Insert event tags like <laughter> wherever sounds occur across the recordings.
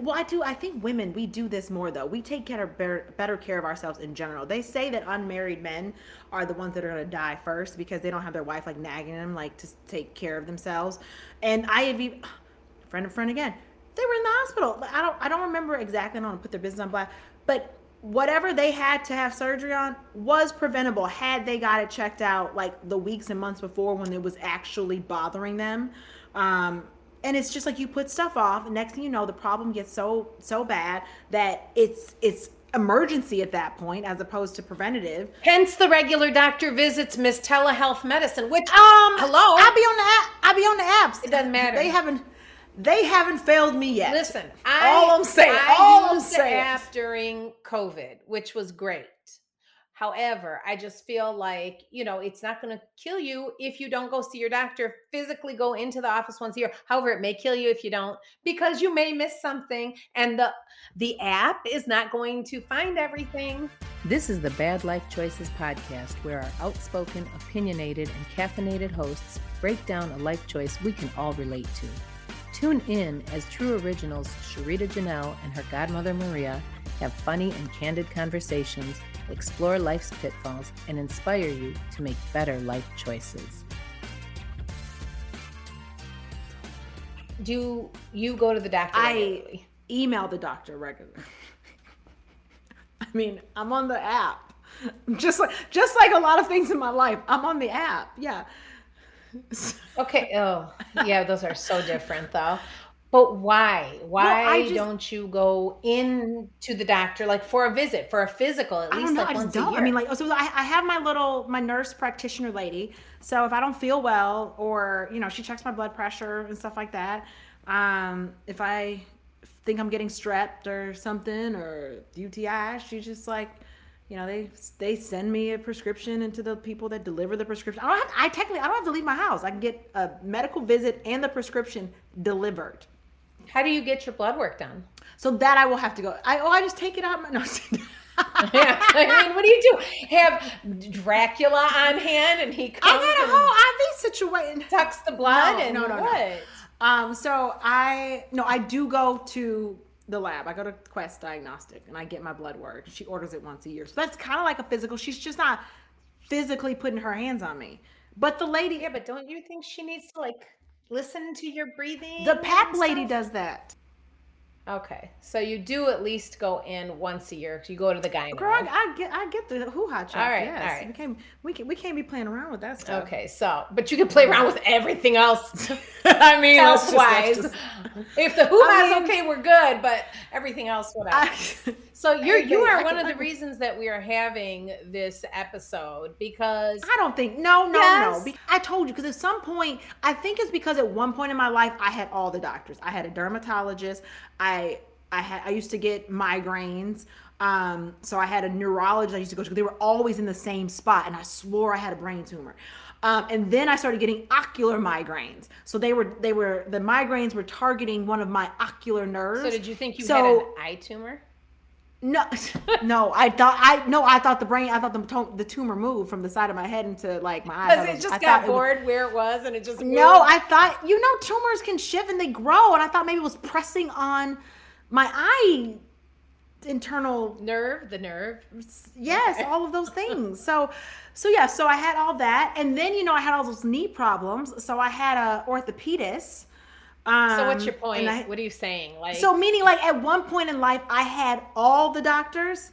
Well, I do. I think women we do this more though. We take care better, better care of ourselves in general. They say that unmarried men are the ones that are going to die first because they don't have their wife like nagging them like to take care of themselves. And I have even <sighs> friend of friend again. They were in the hospital. I don't. I don't remember exactly. I don't put their business on blast, but whatever they had to have surgery on was preventable had they got it checked out like the weeks and months before when it was actually bothering them. Um, and it's just like you put stuff off. And next thing you know, the problem gets so so bad that it's it's emergency at that point as opposed to preventative. Hence the regular doctor visits, Miss Telehealth Medicine, which Um, hello, I'll be on the app. I'll be on the apps. It doesn't matter. They haven't. They haven't failed me yet. Listen, I, all I'm saying. I all I'm saying. app during COVID, which was great. However, I just feel like, you know, it's not going to kill you if you don't go see your doctor, physically go into the office once a year. However, it may kill you if you don't because you may miss something and the the app is not going to find everything. This is the Bad Life Choices podcast, where our outspoken, opinionated, and caffeinated hosts break down a life choice we can all relate to. Tune in as True Originals Sharita Janelle and her godmother Maria have funny and candid conversations, explore life's pitfalls, and inspire you to make better life choices. Do you go to the doctor? I regularly? email the doctor regularly. <laughs> I mean, I'm on the app. Just like just like a lot of things in my life, I'm on the app. Yeah. Okay. Oh, yeah, those are so different though. But why? Why just- don't you go in to the doctor like for a visit, for a physical at I least don't know. like I just once a don't. year? I mean, like, so I, I have my little my nurse practitioner lady. So if I don't feel well, or you know, she checks my blood pressure and stuff like that. Um, if I think I'm getting strep or something or UTI, she just like, you know, they they send me a prescription into the people that deliver the prescription. I don't have. I technically I don't have to leave my house. I can get a medical visit and the prescription delivered. How do you get your blood work done? So that I will have to go. I oh I just take it out my <laughs> no. yeah. <laughs> I mean, what do you do? Have Dracula on hand and he comes. I got a whole IV situation. sucks the blood No, and no, no, no. Um, so I no, I do go to the lab. I go to Quest Diagnostic and I get my blood work. She orders it once a year. So that's kind of like a physical. She's just not physically putting her hands on me. But the lady, Yeah, but don't you think she needs to like listen to your breathing? the PAP lady does that. Okay, so you do at least go in once a year. You go to the guy. Girl, I, I get I get the hoo ha check. All right, yes. all right. We can't we can we can't be playing around with that stuff. Okay, so but you can play around with everything else <laughs> <laughs> I mean, let's health wise. just- If the who I mean- okay, we're good, but everything else, whatever. I- <laughs> so you're you are I one of the reasons that we are having this episode because I don't think no, no, Yes. no. I told you because at some point, I think it's because at one point in my life, I had all the doctors. I had a dermatologist. I I had I used to get migraines. Um, so I had a neurologist I used to go to. They were always in the same spot, and I swore I had a brain tumor. Um, and then I started getting ocular migraines. So they were they were the migraines were targeting one of my ocular nerves. so did you think you So- had an eye tumor? No, <laughs> no, I thought I no, I thought the brain, I thought the the tumor moved from the side of my head into like my eyes. Because it just I got it was- bored where it was and it just no. I thought you know tumors can shift and they grow, and I thought maybe it was pressing on my eye internal. nerve, the nerve. Yes, all of those things. So, so yeah, so I had all that, and then you know I had all those knee problems. So I had a orthopedist. Um, So what's your point? I- what are you saying? Like so meaning like at one point in life I had all the doctors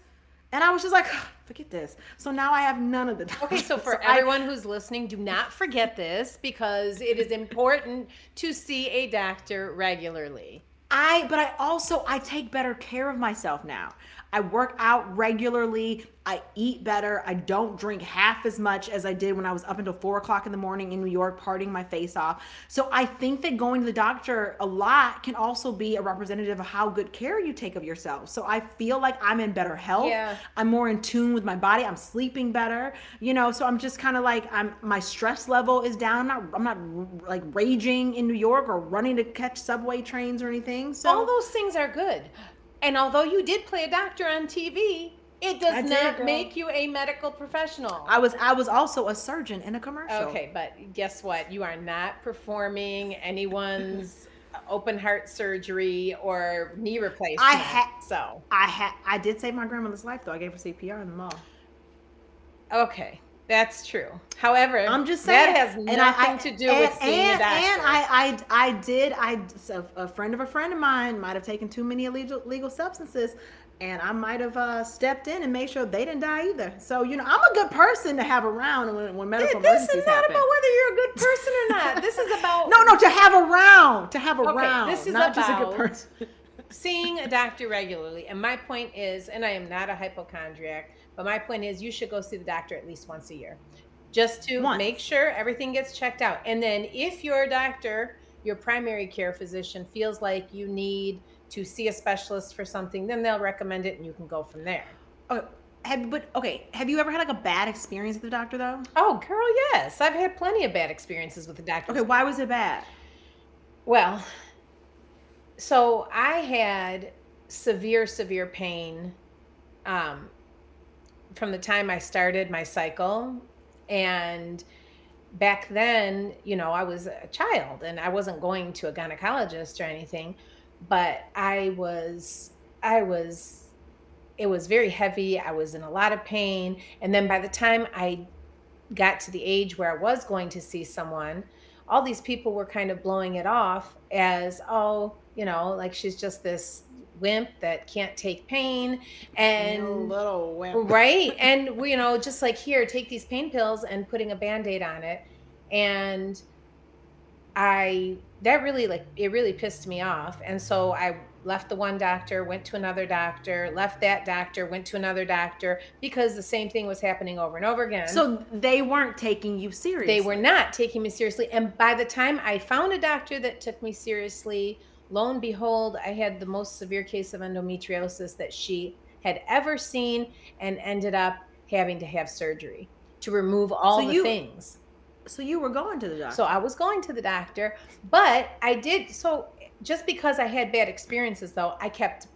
and I was just like forget this. So now I have none of the doctors. Okay, so for <laughs> I- everyone who's listening, do not forget this because it is important to see a doctor regularly. I but I also I take better care of myself now. I work out regularly. I eat better. I don't drink half as much as I did when I was up until four o'clock in the morning in New York, partying my face off. So I think that going to the doctor a lot can also be a representative of how good care you take of yourself. So I feel like I'm in better health. Yeah. I'm more in tune with my body. I'm sleeping better. You know, so I'm just kind of like I'm my stress level is down. I'm not I'm not like raging in New York or running to catch subway trains or anything. So All those things are good. And although you did play a doctor on TV, it does I not girl. make you a medical professional. I was I was also a surgeon in a commercial. Okay, but guess what? You are not performing anyone's <laughs> open heart surgery or knee replacement. I had so I had I did save my grandmother's life though. I gave her CPR in the mall. okay. That's true. However, I'm just saying that has nothing I, I, to do and, with seeing and, a doctor. And I, I, I did. I a friend of a friend of mine might have taken too many illegal legal substances, and I might have uh, stepped in and made sure they didn't die either. So you know, I'm a good person to have around when, when medical this emergencies is not happen. about whether you're a good person or not. This is about <laughs> no, no, to have around, to have Okay, around. this is not just a good person. seeing a doctor regularly. And my point is, and I am not a hypochondriac, but my point is you should go see the doctor at least once a year. Just to Once. make sure everything gets checked out. And then if your doctor, your primary care physician feels like you need to see a specialist for something, then they'll recommend it and you can go from there. Oh, have but okay. Have you ever had like a bad experience with the doctor though? Oh, girl, yes. I've had plenty of bad experiences with the doctor. Okay, why was it bad? Well, so I had severe, severe pain um, from the time I started my cycle. And back then, you know, I was a child and I wasn't going to a gynecologist or anything, but I was, I was, it was very heavy. I was in a lot of pain. And then by the time I got to the age where I was going to see someone, all these people were kind of blowing it off as, oh, you know, like she's just this wimp that can't take pain. You And little wimp. <laughs> right and you know just like here take these pain pills and putting a band-aid on it and i that really like it really pissed me off and so i left the one doctor went to another doctor left that doctor went to another doctor because the same thing was happening over and over again So they weren't taking you seriously. they were not taking me seriously. And by the time I found a doctor that took me seriously, lo and behold, I had the most severe case of endometriosis that she had ever seen and ended up having to have surgery to remove all So the you- things. So you were going to the doctor. So I was going to the doctor, but I did so just because I had bad experiences though, I kept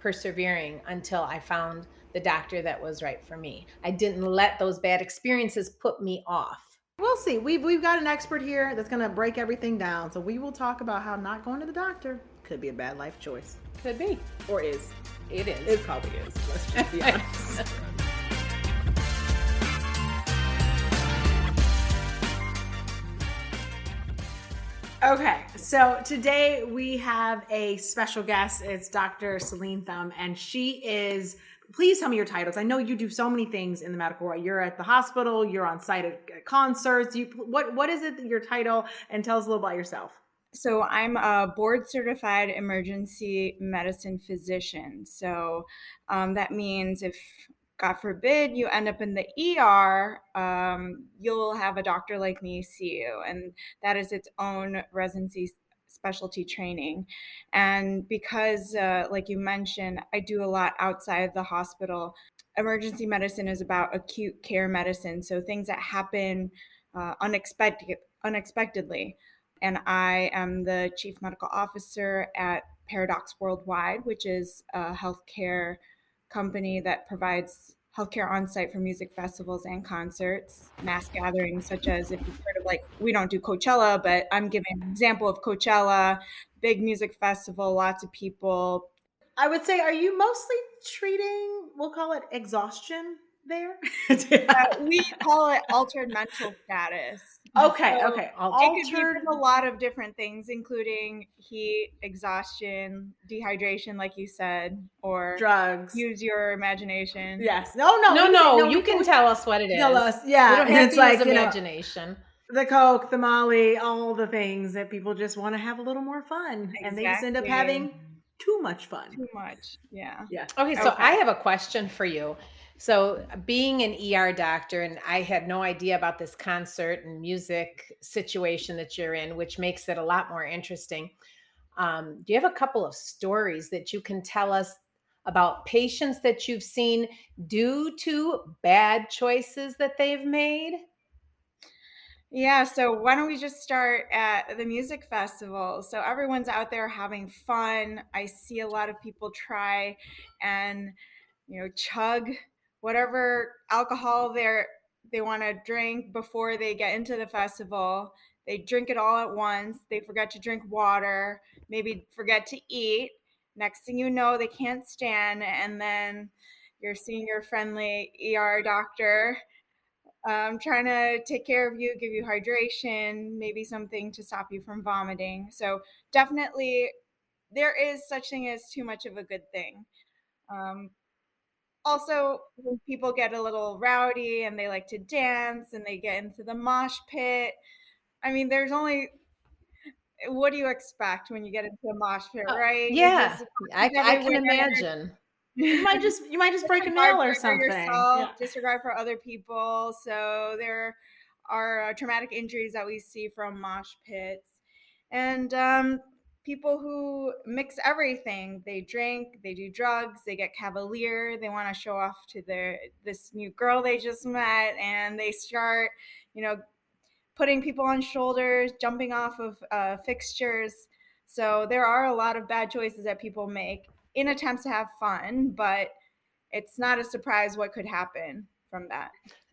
persevering until I found the doctor that was right for me. I didn't let those bad experiences put me off. We'll see. We've we've got an expert here that's gonna break everything down. So we will talk about how not going to the doctor could be a bad life choice, Could be. or is. It is. It probably is. Let's just be <laughs> honest. Okay, so today we have a special guest. It's Dr. Celine Thum, and she is. Please tell me your titles. I know you do so many things in the medical world. You're at the hospital. You're on site at concerts. You what what is it? Your title, and tell us a little about yourself. So I'm a board certified emergency medicine physician. So um, that means if God forbid you end up in the ER, um, you'll have a doctor like me see you, and that is its own residency specialty training. And because, uh, like you mentioned, I do a lot outside the hospital. Emergency medicine is about acute care medicine, so things that happen uh, unexpected, unexpectedly and I am the chief medical officer at ParaDocs Worldwide, which is a healthcare company that provides healthcare on site for music festivals and concerts, mass gatherings, such as if you've heard of like, we don't do Coachella, but I'm giving an example of Coachella, big music festival, lots of people. I would say, are you mostly treating? We'll call it exhaustion there. <laughs> Uh, we call it altered mental status. Okay, So okay. It could be Altered. a lot of different things, including heat, exhaustion, dehydration, like you said, or drugs. use your imagination. yes. No, no. no, we no, can- you we can tell us what it is. Tell us. We Yeah. don't And have it's to like, use you know, imagination. the Coke, the Molly, all the things that people just want to have a little more fun. And they just end up having too much fun. Too much. Yeah. Yeah. Okay, so Okay. I have a question for you. So, being an ER doctor, and I had no idea about this concert and music situation that you're in, which makes it a lot more interesting. Um, do you have a couple of stories that you can tell us about patients that you've seen due to bad choices that they've made? Yeah, so why don't we just start at the music festival? So everyone's out there having fun. I see a lot of people try and you know chug whatever alcohol they're they want to drink before they get into the festival they drink it all at once. They forget to drink water, maybe forget to eat. Next thing you know, they can't stand, and then you're seeing your friendly ER doctor um, trying to take care of you, give you hydration, maybe something to stop you from vomiting. So definitely, there is such thing as too much of a good thing. Um, also, when people get a little rowdy and they like to dance and they get into the mosh pit, I mean, there's only what do you expect when you get into a mosh pit, Uh, right? Yeah, just- I, I can imagine. You might just you might just <laughs> break a nail or for something. yourself, Yeah. disregard for other people. So there are uh, traumatic injuries that we see from mosh pits, and um, people who mix everything. They drink, they do drugs, they get cavalier. They want to show off to their this new girl they just met, and they start, you know, putting people on shoulders, jumping off of uh, fixtures. So there are a lot of bad choices that people make in attempts to have fun, but it's not a surprise what could happen from that.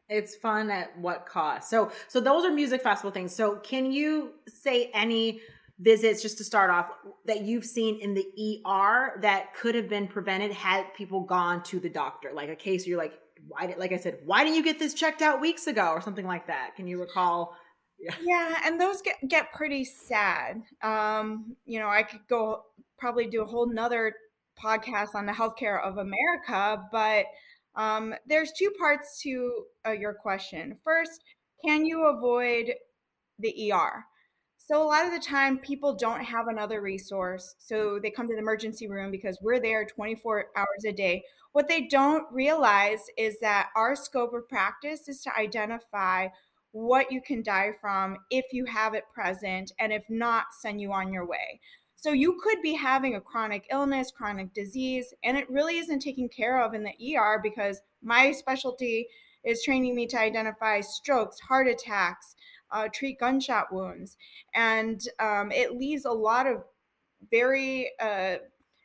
It's fun at what cost? So so those are music festival things. So can you say any visits just to start off that you've seen in the ER that could have been prevented had people gone to the doctor? Like a case where you're like, why did like I said, why didn't you get this checked out weeks ago or something like that? Can you recall? Yeah, yeah and those get get pretty sad. Um, you know, I could go probably do a whole nother podcast on the healthcare of America, but um, there's two parts to uh, your question. First, can you avoid the ER? So a lot of the time, people don't have another resource, so they come to the emergency room because we're there 24 hours a day. What they don't realize is that our scope of practice is to identify what you can die from if you have it present, and if not, send you on your way. So you could be having a chronic illness, chronic disease, and it really isn't taken care of in the ER because my specialty is training me to identify strokes, heart attacks, uh, treat gunshot wounds, and um, it leaves a lot of very uh,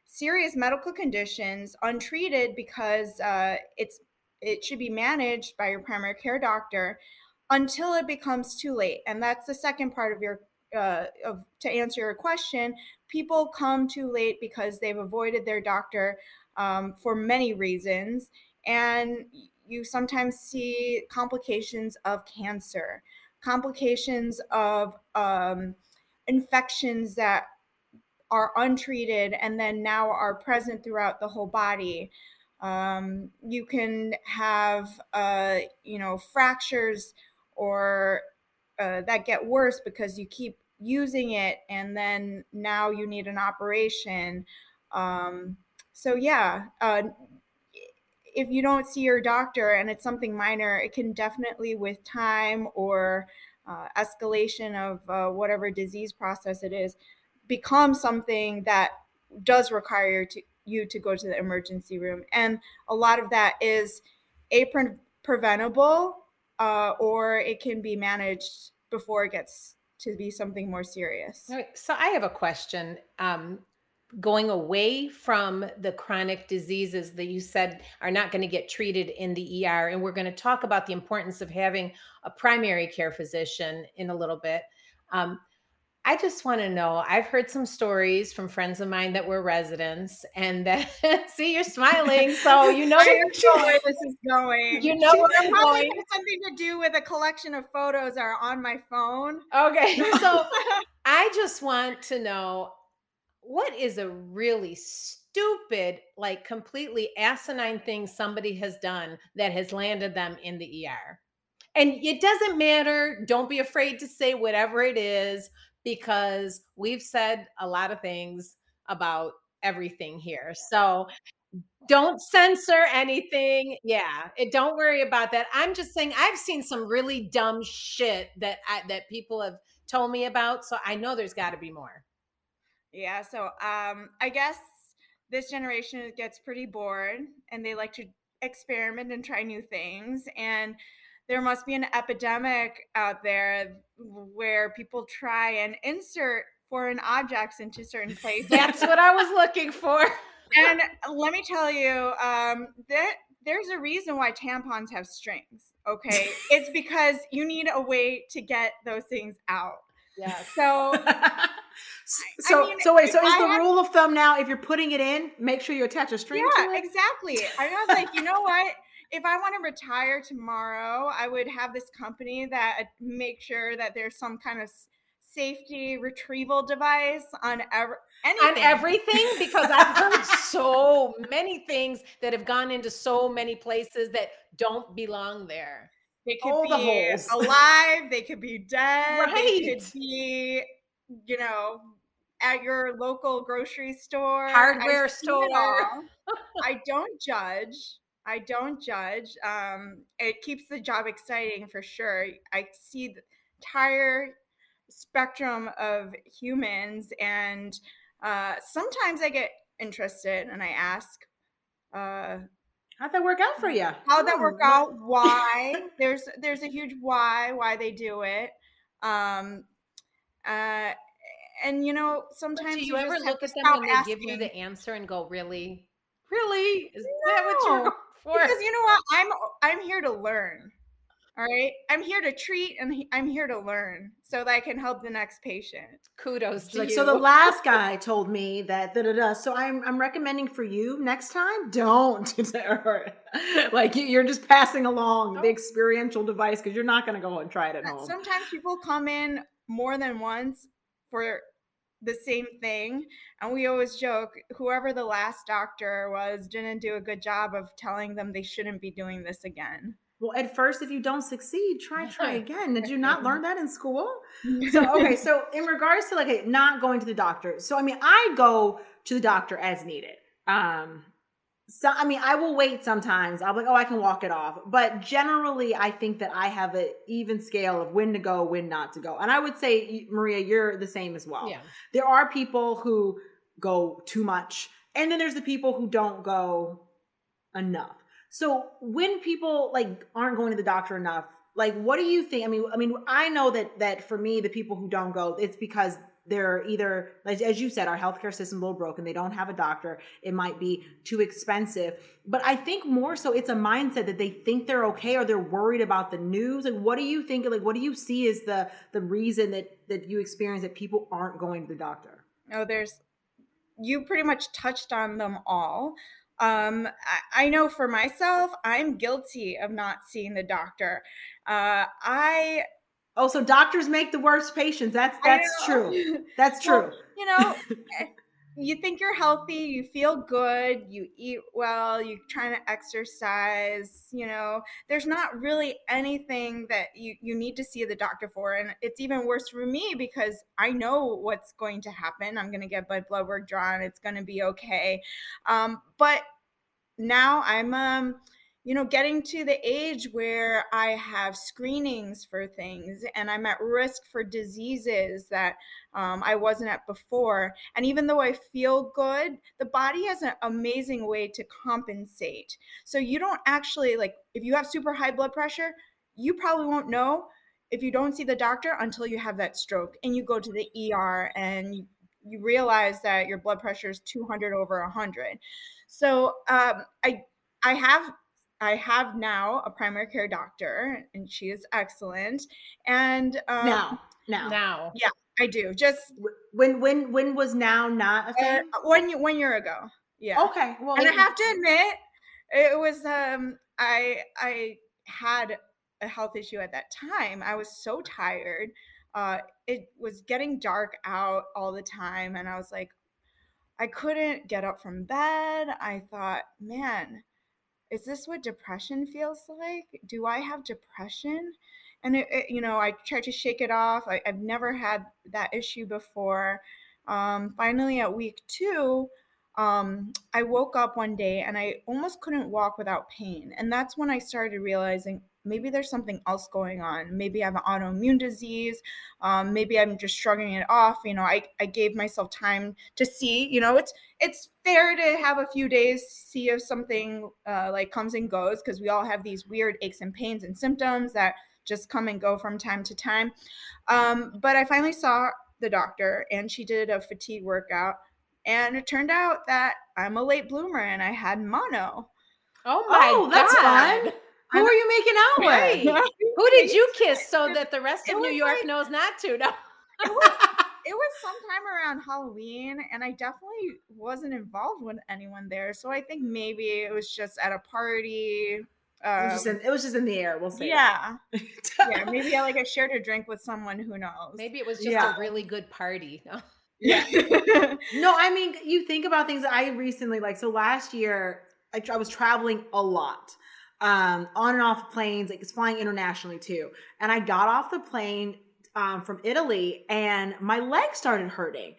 serious medical conditions untreated because uh, it's it should be managed by your primary care doctor until it becomes too late. And that's the second part of your uh, of to answer your question. People come too late because they've avoided their doctor um, for many reasons, and you sometimes see complications of cancer, complications of um, infections that are untreated and then now are present throughout the whole body. Um, you can have, uh, you know, fractures or uh, that get worse because you keep using it and then now you need an operation. Um, so, yeah, uh, if you don't see your doctor and it's something minor, it can definitely, with time or uh, escalation of uh, whatever disease process it is, become something that does require to, you to go to the emergency room. And a lot of that is a pre- preventable uh, or it can be managed before it gets to be something more serious. So I have a question. Um, going away from the chronic diseases that you said are not going to get treated in the ER, and we're going to talk about the importance of having a primary care physician in a little bit. Um, I just want to know. I've heard some stories from friends of mine that were residents, and that <laughs> see, you're smiling, so you know I am sure where <laughs> this is going. You know where I'm probably going. something to do with a collection of photos are on my phone. Okay, so <laughs> I just want to know what is a really stupid, like completely asinine thing somebody has done that has landed them in the ER. And it doesn't matter. Don't be afraid to say whatever it is because we've said a lot of things about everything here. So don't censor anything. Yeah, it, don't worry about that. I'm just saying I've seen some really dumb shit that I, that people have told me about, so I know there's got to be more. Yeah, so um, I guess this generation gets pretty bored and they like to experiment and try new things. And there must be an epidemic out there where people try and insert foreign objects into certain <laughs> places. That's what I was looking for. and let me tell you, um, that there's a reason why tampons have strings. Okay, <laughs> it's because you need a way to get those things out. Yes. So <laughs> so mean, so wait, so is I the had- rule of thumb now if you're putting it in, make sure you attach a string yeah, to it? exactly. I was like, you know what? If I want to retire tomorrow, I would have this company that uh, make sure that there's some kind of safety retrieval device on every anything. on everything because I've heard so many things that have gone into so many places that don't belong there. They could All the be holes. alive. They could be dead. They could be, you know, at your local grocery store, Hardware it store. <laughs> I don't judge. I don't judge. Um, it keeps the job exciting for sure. I see the entire spectrum of humans, and uh, sometimes I get interested and I ask. Uh, How'd that work out for you? How'd that work out why there's there's a huge why why they do it um uh and you know sometimes do you ever just look to at them and when they give you the answer and go, "Really, really? Is that what you're going <laughs> for?" because you know what i'm i'm here to learn all right i'm here to treat and i'm here to learn so that i can help the next patient Kudos to like, you. so the last guy told me that da da da. So I'm I'm recommending for you next time, don't. <laughs> Like you- you're just passing along the experiential device because you're not going to go and try it at home. sometimes people come in more than once for the same thing and we always joke whoever the last doctor was didn't do a good job of telling them they shouldn't be doing this again Well, at first, if you don't succeed, try try again. Did you not learn that in school? So <laughs> okay, so in regards to like not going to the doctor, so I mean, I go to the doctor as needed. Um, so I mean, I will wait sometimes. I'm like, oh, I can walk it off. But generally, I think that I have an even scale of when to go, when not to go. And I would say, Maria, you're the same as well. yeah. There are people who go too much, and then there's the people who don't go enough. So when people like aren't going to the doctor enough, like what do you think? I mean, I mean, I know that that for me, the people who don't go, it's because they're either, as, you said, our healthcare system a little broken. They don't have a doctor. It might be too expensive. But I think more so, it's a mindset that they think they're okay or they're worried about the news. Like, what do you think? Like, what do you see is the the reason that that you experience that people aren't going to the doctor? oh there's you pretty much touched on them all um I, I know for myself i'm guilty of not seeing the doctor uh i Oh, so doctors make the worst patients. That's that's true. <laughs> That's Well, true. you know <laughs> eh, you think you're healthy you feel good you eat well you're trying to exercise you know there's not really anything that you, you need to see the doctor for and it's even worse for me because i know what's going to happen i'm going to get my blood work drawn it's going to be okay um, but now i'm um, you know, getting to the age where I have screenings for things and I'm at risk for diseases that um, I wasn't at before. And even though I feel good, the body has an amazing way to compensate. So you don't actually, like, if you have super high blood pressure, you probably won't know if you don't see the doctor until you have that stroke and you go to the ER and you, realize that your blood pressure is 200 over 100. So um, I I have I have now a primary care doctor, and she is excellent. And um, now, now, Now. I do just when when when was now not a uh, thing? one one year ago. Yeah, Okay, well, and I have to admit, it was um I I had a health issue at that time. I was so tired. Uh, it was getting dark out all the time, and I was like, I couldn't get up from bed. I thought, man, is this what depression feels like? Do I have depression? And it, it- you know, I tried to shake it off. I, I've never had that issue before. Um, finally, at week two, um, I woke up one day and I almost couldn't walk without pain. And that's when I started realizing maybe there's something else going on. Maybe I have an autoimmune disease. Um, maybe I'm just shrugging it off. You know, I, I gave myself time to see, you know, it's it's fair to have a few days see if something uh, like comes and goes because we all have these weird aches and pains and symptoms that just come and go from time to time. Um, but I finally saw the doctor and she did a fatigue workout. And it turned out that I'm a late bloomer and I had mono. Oh my Oh, that's God. fun. Who are you making out Right. with? <laughs> Who did you kiss so that the rest of New York like- knows not to? No. it was, it was <laughs> sometime around Halloween, and I definitely wasn't involved with anyone there. So I think maybe it was just at a party. Um, it, was just in, it was just in the air. We'll say. Yeah, yeah. <laughs> Maybe I like I shared a drink with someone. Who knows? Maybe it was just Yeah. a really good party. Yeah. no, I mean, you think about things I recently like. So last year, I, I was traveling a lot, um, on and off planes, like it's flying internationally too. And I got off the plane um, from Italy, and my leg started hurting.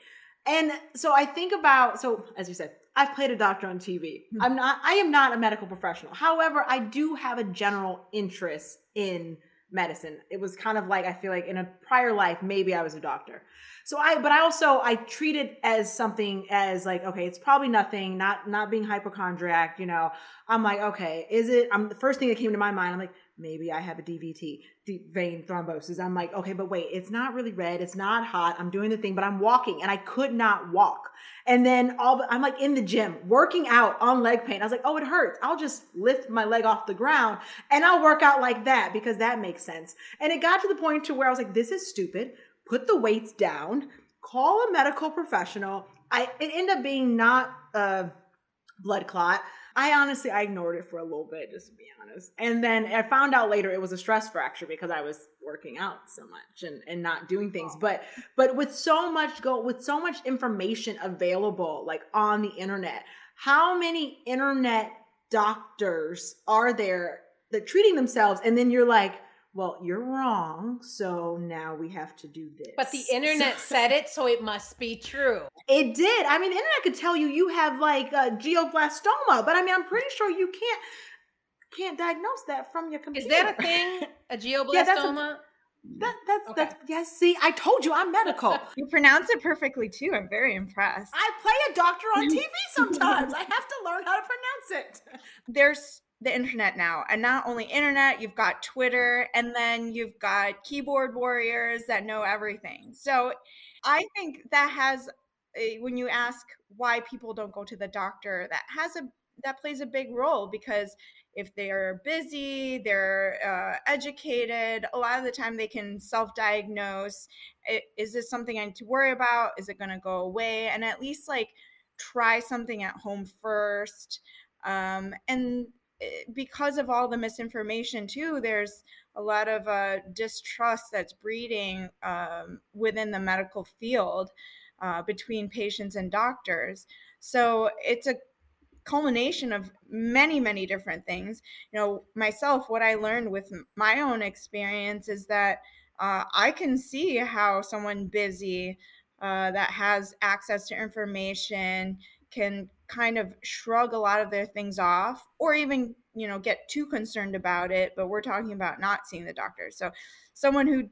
And so I think about so as you said, I've played a doctor on TV. I'm not. I am not a medical professional. However, I do have a general interest in medicine. It was kind of like I feel like in a prior life, maybe I was a doctor. So I, but I also I treat it as something as like okay, it's probably nothing. Not not being hypochondriac. You know, I'm like okay, is it? I'm the first thing that came to my mind. I'm like maybe I have a DVT, deep vein thrombosis. I'm like okay, but wait, it's not really red. It's not hot. I'm doing the thing, but I'm walking and I could not walk. And then all the, I'm like in the gym working out on leg pain. I was like, oh, it hurts. I'll just lift my leg off the ground and I'll work out like that because that makes sense. And it got to the point to where I was like, this is stupid. Put the weights down. Call a medical professional. I it ended up being not a blood clot. I honestly I ignored it for a little bit, just to be honest. And then I found out later it was a stress fracture because I was working out so much and, and not doing things. But but with so much go with so much information available like on the internet, how many internet doctors are there that treating themselves and then you're like, well, you're wrong, so now we have to do this. But the <laughs> internet said it, so it must be true. It did. I mean, the internet could tell you you have like a glioblastoma, but I mean, I'm pretty sure you can't can't diagnose that from your computer. Is that a thing? <laughs> A glioblastoma? Yeah, that's a- That, that's Okay. that's yes. See, I told you I'm medical. <laughs> you pronounce it perfectly too. I'm very impressed. I play a doctor on TV sometimes. I have to learn how to pronounce it. there's the internet now and not only internet you've got twitter and then you've got keyboard warriors that know everything. So i think that has when you ask why people don't go to the doctor that has a that plays a big role because if they're busy they're uh, educated a lot of the time they can self-diagnose is this something i need to worry about? Is it going to go away? and at least like try something at home first um, and because of all the misinformation too there's a lot of uh, distrust that's breeding um, within the medical field uh, between patients and doctors. So it's a culmination of many many different things. You know myself what i learned with my own experience is that uh, i can see how someone busy uh, that has access to information can kind of shrug a lot of their things off or even you know get too concerned about it but we're talking about not seeing the doctor. So someone who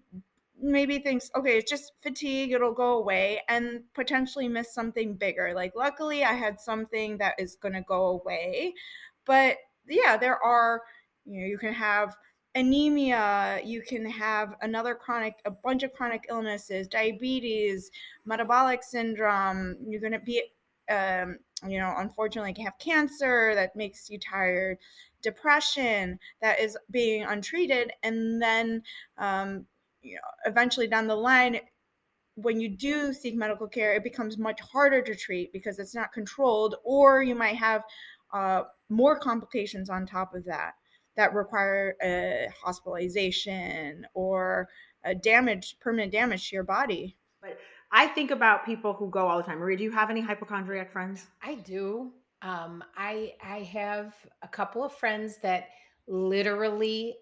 maybe thinks okay it's just fatigue it'll go away and potentially miss something bigger. Like luckily i had something that is going to go away. But yeah there are you know you can have anemia you can have another chronic a bunch of chronic illnesses diabetes metabolic syndrome you're going to be um, you know unfortunately can have cancer that makes you tired depression that is being untreated and then um, you know eventually down the line when you do seek medical care it becomes much harder to treat because it's not controlled or you might have uh, more complications on top of that that require a hospitalization or a damage permanent damage to your body. But I think about people who go all the time. Maria, do you have any hypochondriac friends? I do. Um, I I have a couple of friends that literally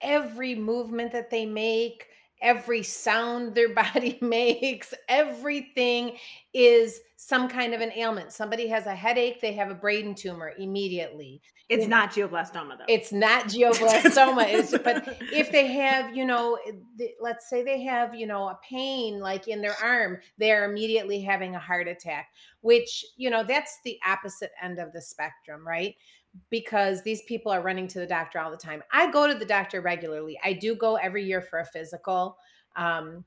every movement that they make, every sound their <laughs> body makes, everything is some kind of an ailment. Somebody has a headache, they have a brain tumor immediately. It's Yeah. not glioblastoma though. It's not <laughs> glioblastoma, it's, but if they have, you know, eh, th- let's say they have, you know, a pain like in their arm, they're immediately having a heart attack, which, you know, that's the opposite end of the spectrum, right? Because these people are running to the doctor all the time. I go to the doctor regularly. I do go every year for a physical. Um,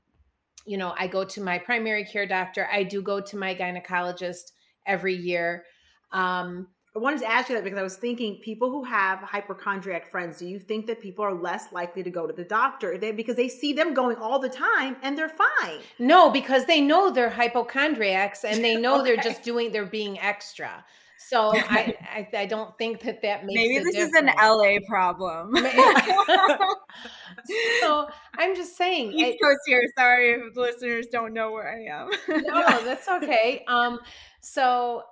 you know, I go to my primary care doctor. I do go to my gynecologist every year. Um, I wanted to ask you that because I was thinking people who have hypochondriac friends, do you think that people are less likely to go to the doctor they, because they see them going all the time and they're fine? No, because they know they're hypochondriacs and they <laughs> know Okay. they're just doing, they're being extra. So <laughs> I, I, I don't think that that makes Maybe this is an. LA problem. <laughs> so I'm just saying, I- East Coast here. Sorry if listeners don't know where I am. no, <laughs> that's okay. Um, so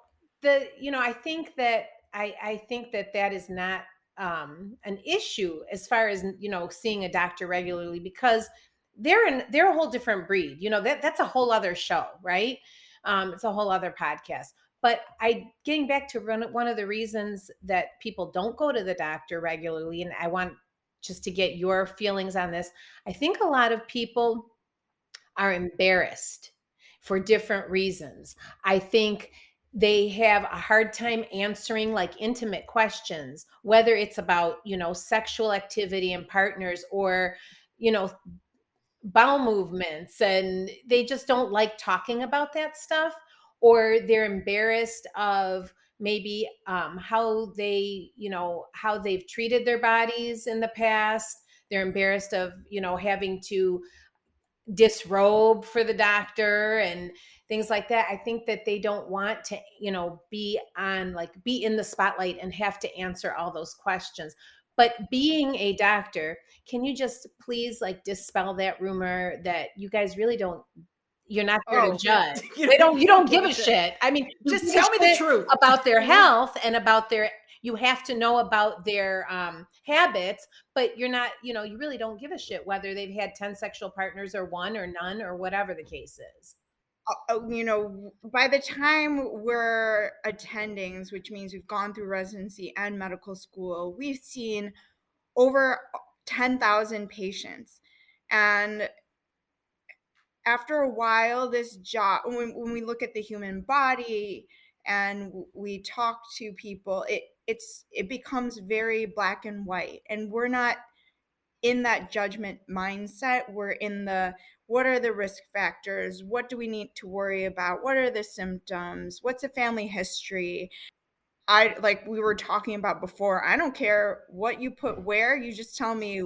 the you know, I think that I I think that that is not um an issue as far as you know seeing a doctor regularly because they're in they're a whole different breed. You know that that's a whole other show, right? Um, it's a whole other podcast. But I getting back to one of the reasons that people don't go to the doctor regularly, and I want just to get your feelings on this. I think a lot of people are embarrassed for different reasons. I think they have a hard time answering like intimate questions, whether it's about, you know, sexual activity and partners or, you know, bowel movements and they just don't like talking about that stuff or they're embarrassed of maybe um, how they you know how they've treated their bodies in the past. They're embarrassed of you know having to disrobe for the doctor and things like that. I think that they don't want to you know be on like be in the spotlight and have to answer all those questions. But being a doctor can you just please like dispel that rumor that you guys really don't you're not there Oh, to judge. <laughs> you they don't you don't give give a shit. i mean Just tell me the truth. about their health and about their you have to know about their um, habits but you're not you know you really don't give a shit whether they've had 10 sexual partners or one or none or whatever the case is. Uh, you know, by the time we're attendings, which means we've gone through residency and medical school, we've seen over 10,000 patients. And after a while, this job, when, when we look at the human body and we talk to people, it it's it becomes very black and white, and we're not in that judgment mindset. We're in the what are the risk factors? What do we need to worry about? What are the symptoms? What's a family history? I like we were talking about before. I don't care what you put where. You just tell me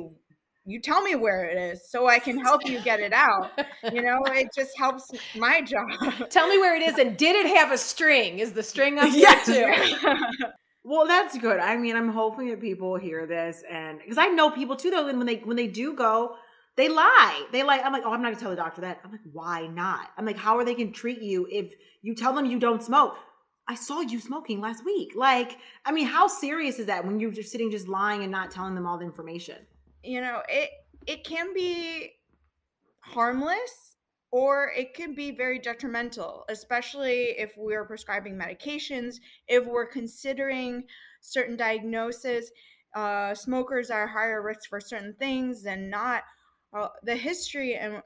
you tell me where it is so I can help you get it out. You know, <laughs> it just helps my job. tell me where it is and did it have a string is the string up Yes. there too <laughs> Well, that's good. I mean, I'm hoping that people hear this, and because I know people too, though, and when they when they do go, they lie. They like. I'm like, oh, I'm not gonna tell the doctor that. I'm like, why not? I'm like, how are they gonna treat you if you tell them you don't smoke? I saw you smoking last week. Like, I mean, how serious is that when you're just sitting, just lying and not telling them all the information? You know, it it can be harmless or it can be very detrimental, especially if we're prescribing medications, if we're considering certain diagnoses. Uh, smokers are higher risk for certain things than not. Uh, the history and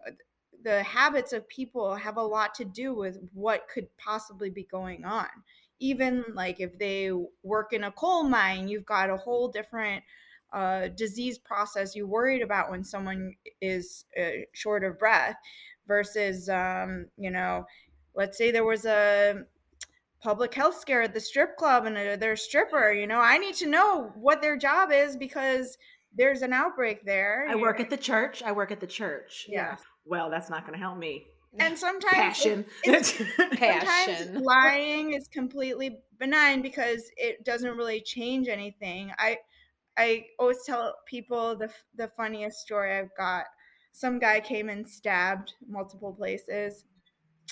the habits of people have a lot to do with what could possibly be going on. Even like if they work in a coal mine, you've got a whole different uh, disease process you worried about when someone is uh, short of breath versus um, you know let's say there was a public health scare at the strip club and uh, they're a stripper you know i need to know what their job is because there's an outbreak there I work at the church. I work at the church. Yeah. Well, that's not gonna help me. and sometimes Passion. <laughs> it's- <laughs> Passion. sometimes lying is completely benign because it doesn't really change anything i i always tell people the the funniest story i've got. Some guy came and stabbed multiple places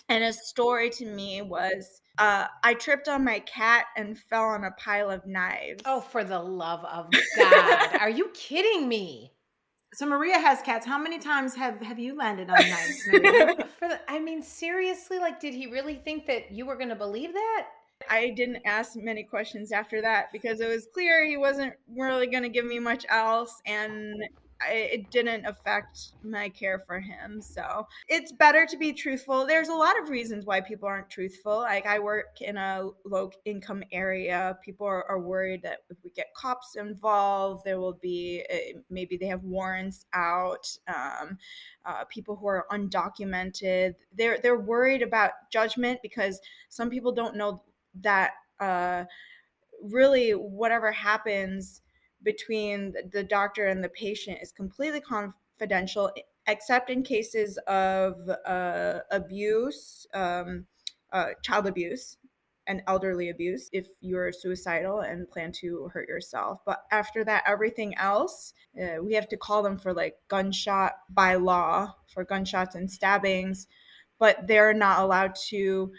and his story to me was uh, i tripped on my cat and fell on a pile of knives. Oh for the love of <laughs> god. Are you kidding me? So Maria has cats. How many times have have you landed on knives, <laughs> for the, i mean seriously like did he really think that you were going to believe that I didn't ask many questions after that because it was clear he wasn't really going to give me much else and I, it didn't affect my care for him. So it's better to be truthful. There's a lot of reasons why people aren't truthful. Like I work in a low income area. People are, are worried that if we get cops involved, there will be uh, maybe they have warrants out. Um, uh, people who are undocumented, they're they're worried about judgment because some people don't know that uh, really whatever happens between the doctor and the patient is completely confidential except in cases of uh, abuse um, uh, child abuse and elderly abuse if you're suicidal and plan to hurt yourself. But after that, everything else, uh, we have to call them for like gunshot by law for gunshots and stabbings, but they're not allowed to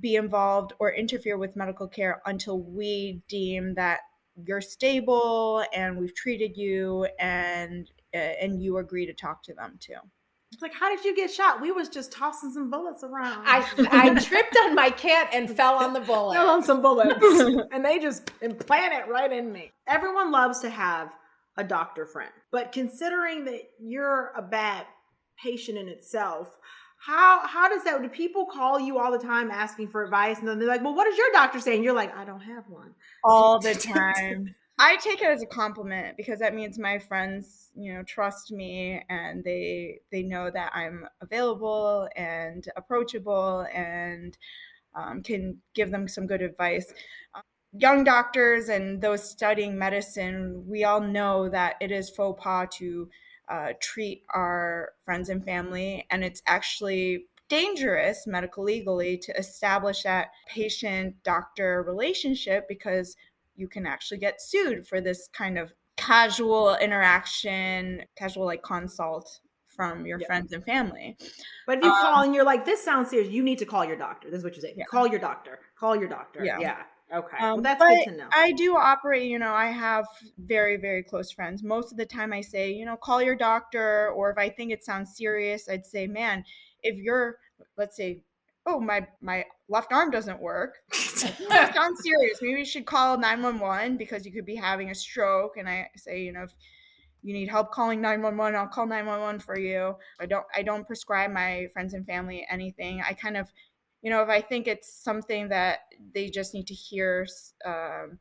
be involved or interfere with medical care until we deem that you're stable and we've treated you and uh, and you agree to talk to them too. It's like, how did you get shot? We was just tossing some bullets around. I I <laughs> tripped on my cat and fell on the bullet. fell on some bullets, <laughs> and they just implant it right in me. Everyone loves to have a doctor friend, but considering that you're a bad patient in itself, how how does that? Do people call you all the time asking for advice, and then they're like, "Well, what does your doctor say?" And you're like, "I don't have one." All the time. <laughs> I take it as a compliment because that means my friends, you know, trust me and they they know that I'm available and approachable and um, can give them some good advice. Um, young doctors and those studying medicine, we all know that it is faux pas to uh, treat our friends and family, and it's actually dangerous medical legally to establish that patient doctor relationship because you can actually get sued for this kind of casual interaction, casual like consult from your yeah. friends and family. But if you um, call and you're like, this sounds serious, you need to call your doctor. This is what you say. Yeah. Call your doctor. Call your doctor. Yeah. Yeah. Okay. Um, well, that's good to know. I do operate, you know, I have very, very close friends. Most of the time I say, you know, call your doctor, or if I think it sounds serious, I'd say, man, if you're, let's say, oh my my left arm doesn't work sounds <laughs> serious maybe you should call 911 because you could be having a stroke and i say you know if you need help calling 911 i'll call 911 for you i don't i don't prescribe my friends and family anything i kind of you know if i think it's something that they just need to hear um,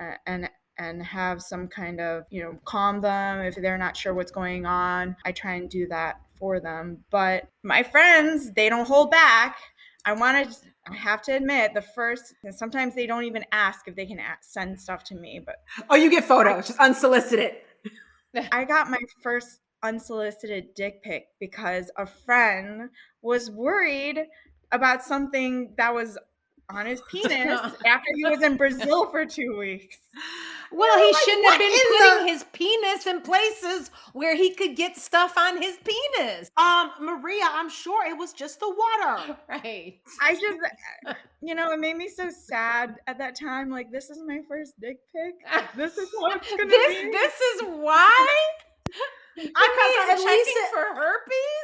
uh, and and have some kind of you know calm them if they're not sure what's going on i try and do that for them. But my friends, they don't hold back. I want to, I have to admit, the first, sometimes they don't even ask if they can send stuff to me. But oh, you get photos, just unsolicited. <laughs> I got my first unsolicited dick pic because a friend was worried about something that was on his <laughs> penis after he was in Brazil for two weeks. Well, he like, shouldn't have been putting the... his penis in places where he could get stuff on his penis. Um, Maria, I'm sure it was just the water. <laughs> Right. <laughs> I just, you know, it made me so sad at that time. Like, this is my first dick pic. This is what it's gonna this, be. This is why. I mean, at least it, for herpes.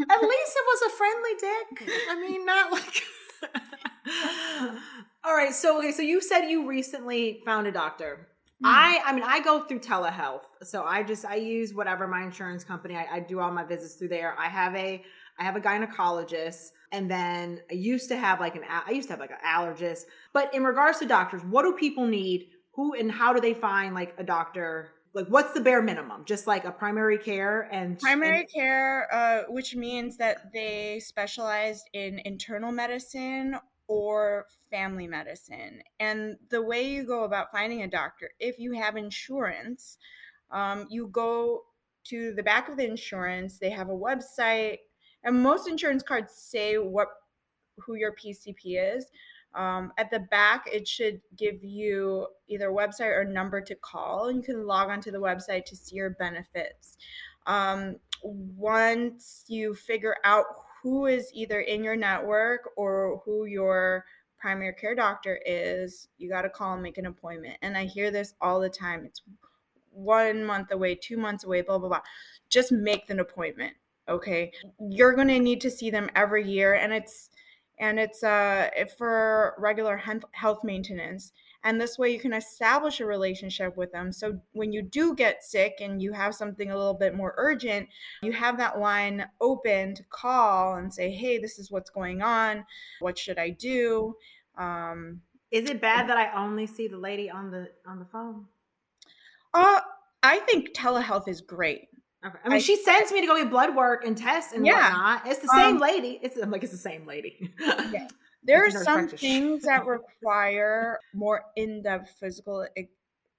At least it was a friendly dick. I mean, not like. <laughs> All right. So okay. So you said you recently found a doctor. Mm. I I mean I go through telehealth, so I just I use whatever my insurance company. I, I do all my visits through there. I have a I have a gynecologist, and then I used to have like an I used to have like an allergist. But in regards to doctors, what do people need? Who and how do they find like a doctor like what's the bare minimum? Just like a primary care and primary and- care uh, which means that they specialized in internal medicine or family medicine. And the way you go about finding a doctor if you have insurance um, you go to the back of the insurance they have a website and most insurance cards say what who your pcp is um, at the back, it should give you either website or number to call. And you can log onto the website to see your benefits. Um, once you figure out who is either in your network or who your primary care doctor is, you got to call and make an appointment. And I hear this all the time. It's one month away, two months away, blah, blah, blah. Just make an appointment. Okay. You're going to need to see them every year. And it's, and it's uh, for regular health maintenance. And this way you can establish a relationship with them. So when you do get sick and you have something a little bit more urgent, you have that line open to call and say, hey, this is what's going on. What should I do? Um, is it bad that I only see the lady on the on the phone? Uh, I think telehealth is great. Okay. I mean, I, she sends me to go get blood work and tests and yeah. whatnot. It's the same um, lady. It's I'm like it's the same lady. <laughs> yeah. There are It's a nurse some practitioner. things that <laughs> require more in-depth physical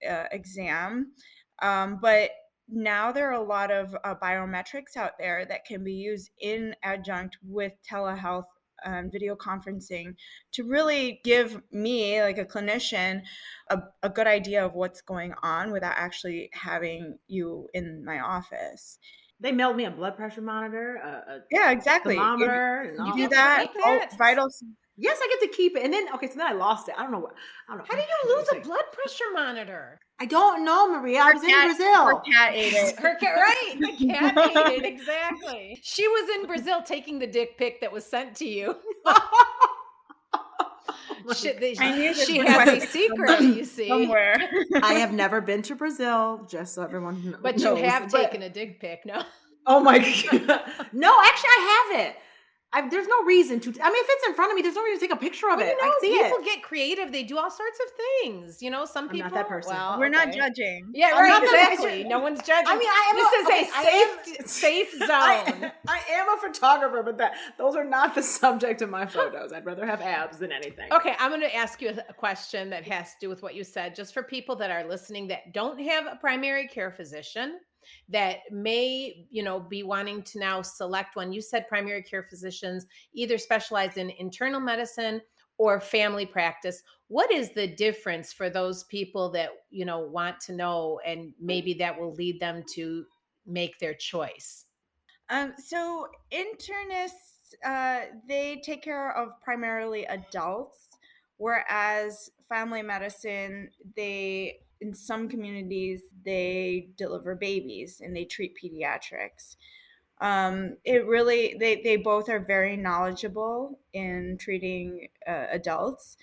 uh, exam, um, but now there are a lot of uh, biometrics out there that can be used in adjunct with telehealth and video conferencing to really give me, like a clinician, a, a good idea of what's going on without actually having you in my office. They mailed me a blood pressure monitor, a, a Yeah, exactly. You- thermometer, all You do that. keep all that? vital. Yes, I get to keep it. And then okay, so then I lost it. I don't know what. I don't know. How did you lose a blood pressure monitor? I don't know, Maria. I was in Brazil. Her cat ate it. <laughs> Her cat, right? The cat <laughs> ate it exactly. She was in Brazil taking the dick pic that was sent to you. <laughs> She, they- I knew she was has a going secret. You see, Somewhere. I have never been to Brazil, just so everyone knows. but you have But- taken a dick pic. No, Oh my god! No, actually, I haven't. I, there's no reason to. I mean, if it's in front of me, there's no reason to take a picture of Well, it. you I know, can see people it. get creative. They do all sorts of things. You know, some I'm people. not that person. Well, We're not judging. Yeah, I'm right. not that Exactly. No one's judging. I mean, I am. this a, is okay, a I safe, am- safe <laughs> zone. I, I am a photographer, but that those are not the <laughs> subject of my <gasps> photos. I'd rather have abs than anything. Okay, I'm going to ask you a question that has to do with what you said, just for people that are listening that don't have a primary care physician that may, you know, be wanting to now select one. You said primary care physicians either specialize in internal medicine or family practice. What is the difference for those people that, you know, want to know and maybe that will lead them to make their choice? Um, so internists, uh, they take care of primarily adults, whereas family medicine, they in some communities they deliver babies and they treat pediatrics. Um, it really they they both are very knowledgeable in treating uh, adults.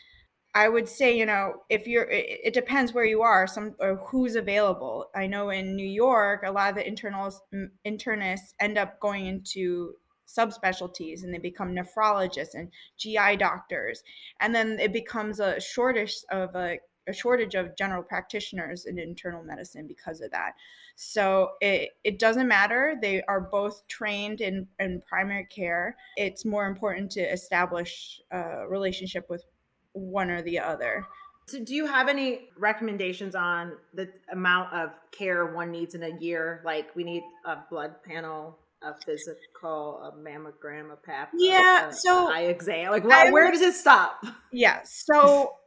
I would say, you know, if you're, it, it depends where you are, some or who's available. I know in New York, a lot of the internals, internists end up going into subspecialties and they become nephrologists and GI doctors, and then it becomes a shortage of a, a shortage of general practitioners in internal medicine because of that. So it, it doesn't matter. They are both trained in, in primary care. It's more important to establish a relationship with one or the other. So, do you have any recommendations on the amount of care one needs in a year? Like, we need a blood panel, a physical, a mammogram, a pap. Yeah, a- so a eye exam. Like, I well, where does it stop? Yeah. So <laughs>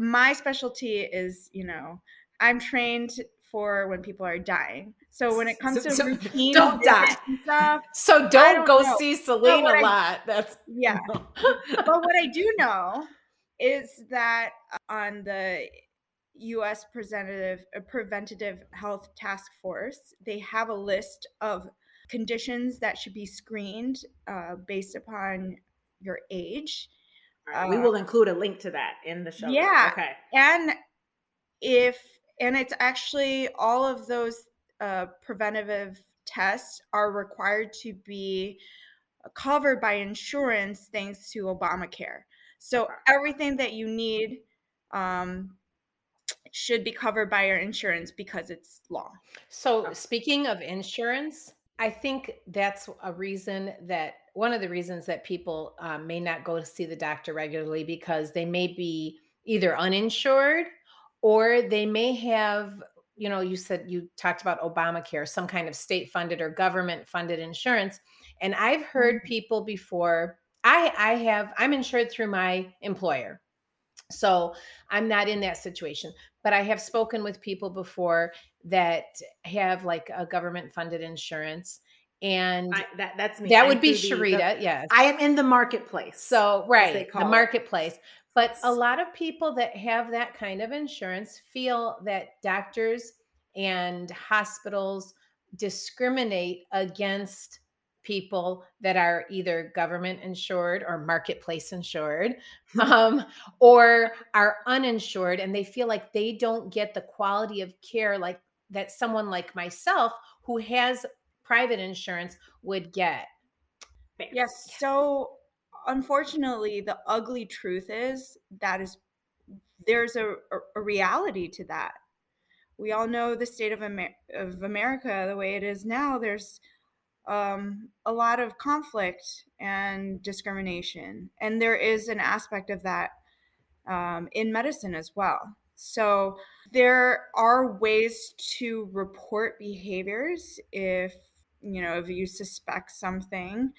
my specialty is, you know, I'm trained for when people are dying. So when it comes to So- routine don't die. stuff, So don't, don't go know. see Celine a I- lot. That's yeah. <laughs> but what I do know is that on the U.S. Preventative uh, Preventative Health Task Force, they have a list of conditions that should be screened uh, based upon your age. All right, we Uh, will include a link to that in the show. notes. Yeah. Okay. and if and it's actually all of those uh, preventative tests are required to be covered by insurance thanks to obamacare so everything that you need um, should be covered by your insurance because it's law So, Okay. speaking of insurance, I think that's a reason that one of the reasons that people uh, may not go to see the doctor regularly because they may be either uninsured or they may have, you know, you said you talked about Obamacare, some kind of state funded or government funded insurance. And I've heard Mhm. people before, I, I have, I'm insured through my employer. So I'm not in that situation, but I have spoken with people before that have like a government funded insurance and I, that, that's me. that I'm would be Sharita, the- yes. I am in the marketplace. So right, the it. marketplace. But a lot of people that have that kind of insurance feel that doctors and hospitals discriminate against people that are either government insured or marketplace insured <laughs> um, or are uninsured and they feel like they don't get the quality of care like that someone like myself who has private insurance would get Thanks. yes so unfortunately the ugly truth is that is there's a, a, a reality to that we all know the state of, Amer- of america the way it is now there's um, a lot of conflict and discrimination. And there is an aspect of that um, in medicine as well. So there are ways to report behaviors if you know if you suspect something.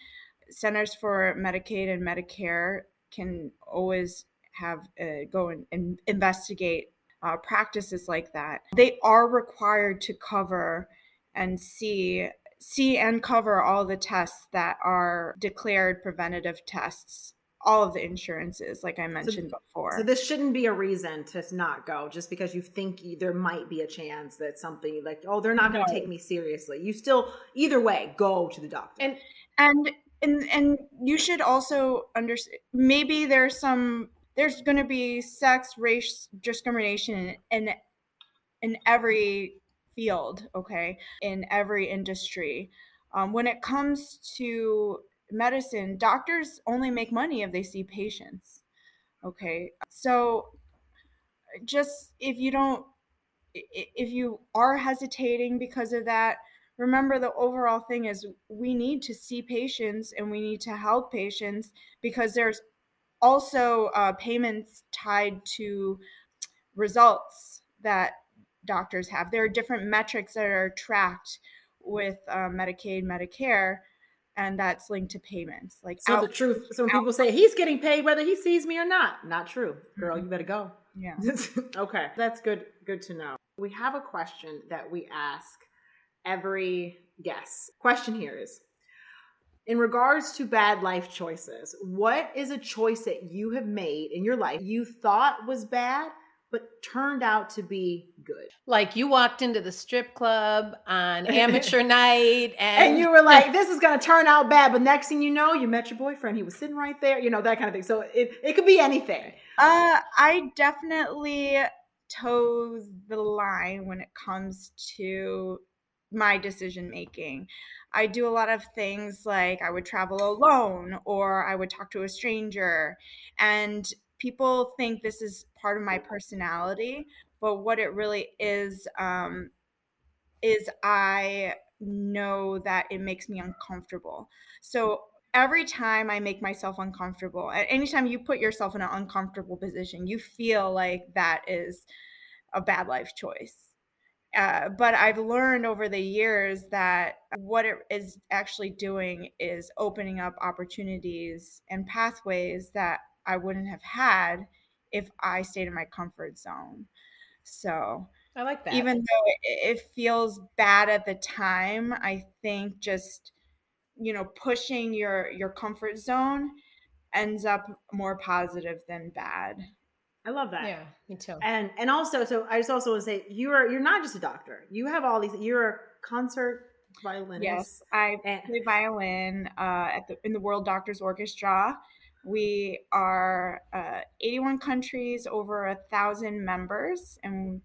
Centers for Medicaid and Medicare can always have uh, go and, investigate uh, practices like that. They are required to cover and see see and cover all the tests that are declared preventative tests all of the insurances like i mentioned so, before. so this shouldn't be a reason to not go just because you think there might be a chance that something like oh they're not going to no. take me seriously. You still either way go to the doctor. And and and and you should also understand maybe there's some there's going to be sex race discrimination in in every field okay in every industry. Um, when it comes to medicine doctors only make money if they see patients okay so just if you don't if you are hesitating because of that remember the overall thing is we need to see patients and we need to help patients because there's also uh, payments tied to results that doctors have. There are different metrics that are tracked with uh, Medicaid, Medicare, and that's linked to payments. Like so, out, the truth. So when out, people say he's getting paid whether he sees me or not, not true, girl. You mm-hmm. better go. Yeah. <laughs> okay, that's good. Good to know. We have a question that we ask every guest. Question here is in regards to bad life choices, what is a choice that you have made in your life you thought was bad, but turned out to be good? Like you walked into the strip club on <laughs> amateur night and, and you were like, <laughs> this is going to turn out bad. But next thing you know, you met your boyfriend. He was sitting right there, you know, that kind of thing. So it, it could be anything. Uh, I definitely toes the line when it comes to my decision making. I do a lot of things like I would travel alone or I would talk to a stranger. And people think this is part of my personality, but what it really is, um, is I know that it makes me uncomfortable. So every time I make myself uncomfortable, at any time you put yourself in an uncomfortable position, you feel like that is a bad life choice uh, but I've learned over the years that what it is actually doing is opening up opportunities and pathways that I wouldn't have had if I stayed in my comfort zone. So I like that. Even though it, it feels bad at the time, I think just you know pushing your your comfort zone ends up more positive than bad. I love that. Yeah, me too. And and also, so I just also want to say you're you're not just a doctor. You have all these. You're a concert violinist. Yes, I and, play violin uh, at the in the World Doctors Orchestra. We are uh, 81 countries, over a thousand members, and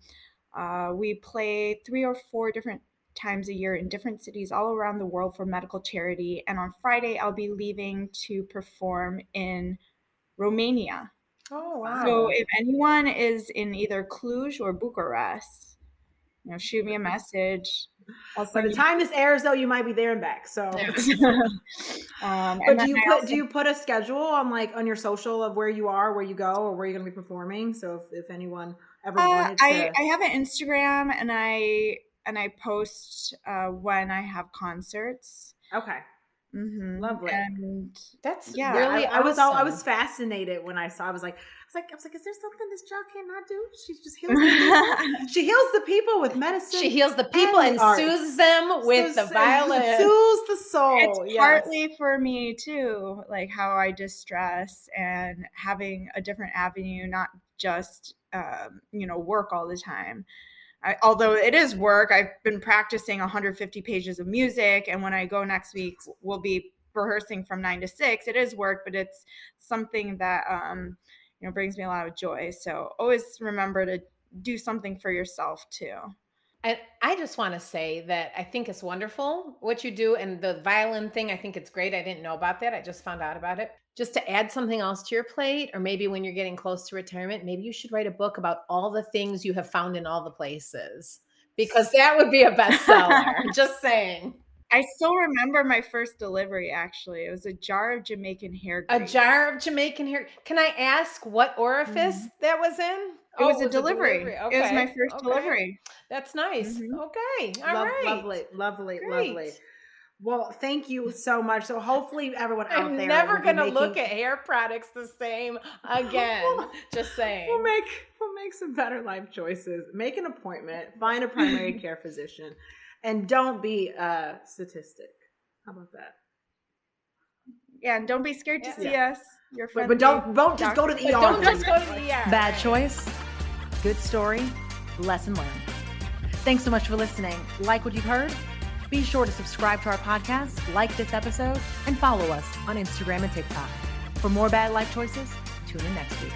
uh, we play three or four different times a year in different cities all around the world for medical charity. And on Friday, I'll be leaving to perform in Romania Oh wow! So if anyone is in either Cluj or Bucharest, you know, shoot me a message. By the time this airs, though, you might be there and back. So, <laughs> um, but do you put also, do you put a schedule on like on your social of where you are, where you go, or where you're going to be performing? So if, if anyone ever uh, wanted to, I, I have an Instagram and I and I post uh, when I have concerts. Okay. Mm-hmm. Lovely. And that's yeah. Really, I, I was all I was fascinated when I saw. I was like, like, I was like, is there something this job cannot do? She just heals. The people. <laughs> she heals the people with medicine. She heals the people and, and soothes them with so, the violin. Soothes the soul. It's yes. partly for me too, like how I distress and having a different avenue, not just um, you know work all the time. I, although it is work, I've been practicing 150 pages of music, and when I go next week, we'll be rehearsing from nine to six. It is work, but it's something that um, you know brings me a lot of joy. So always remember to do something for yourself too. And I just want to say that I think it's wonderful what you do. And the violin thing, I think it's great. I didn't know about that. I just found out about it. Just to add something else to your plate, or maybe when you're getting close to retirement, maybe you should write a book about all the things you have found in all the places because that would be a <laughs> bestseller. just saying. I still remember my first delivery. Actually, it was a jar of Jamaican hair. A jar of Jamaican hair. Can I ask what orifice Mhm. that was in? It Oh, was a delivery. It was my first okay. delivery. That's nice. Mhm. Okay. all Lov- right. Lovely, lovely, Great. lovely. Well, thank you so much. So hopefully everyone out I'm there never will be gonna making- look at hair products the same <laughs> again. Just saying. We'll make we'll make some better life choices. Make an appointment. Find a primary <laughs> care physician, and don't be a statistic. How about that? Yeah, and don't be scared to Yeah. see us. Your But, friendly but don't don't just go to the But ER. don't just go to the ER. Bad choice, good story, lesson learned. Thanks so much for listening. Like what you've heard? Be sure to subscribe to our podcast, like this episode, and follow us on Instagram and TikTok. For more bad life choices, tune in next week.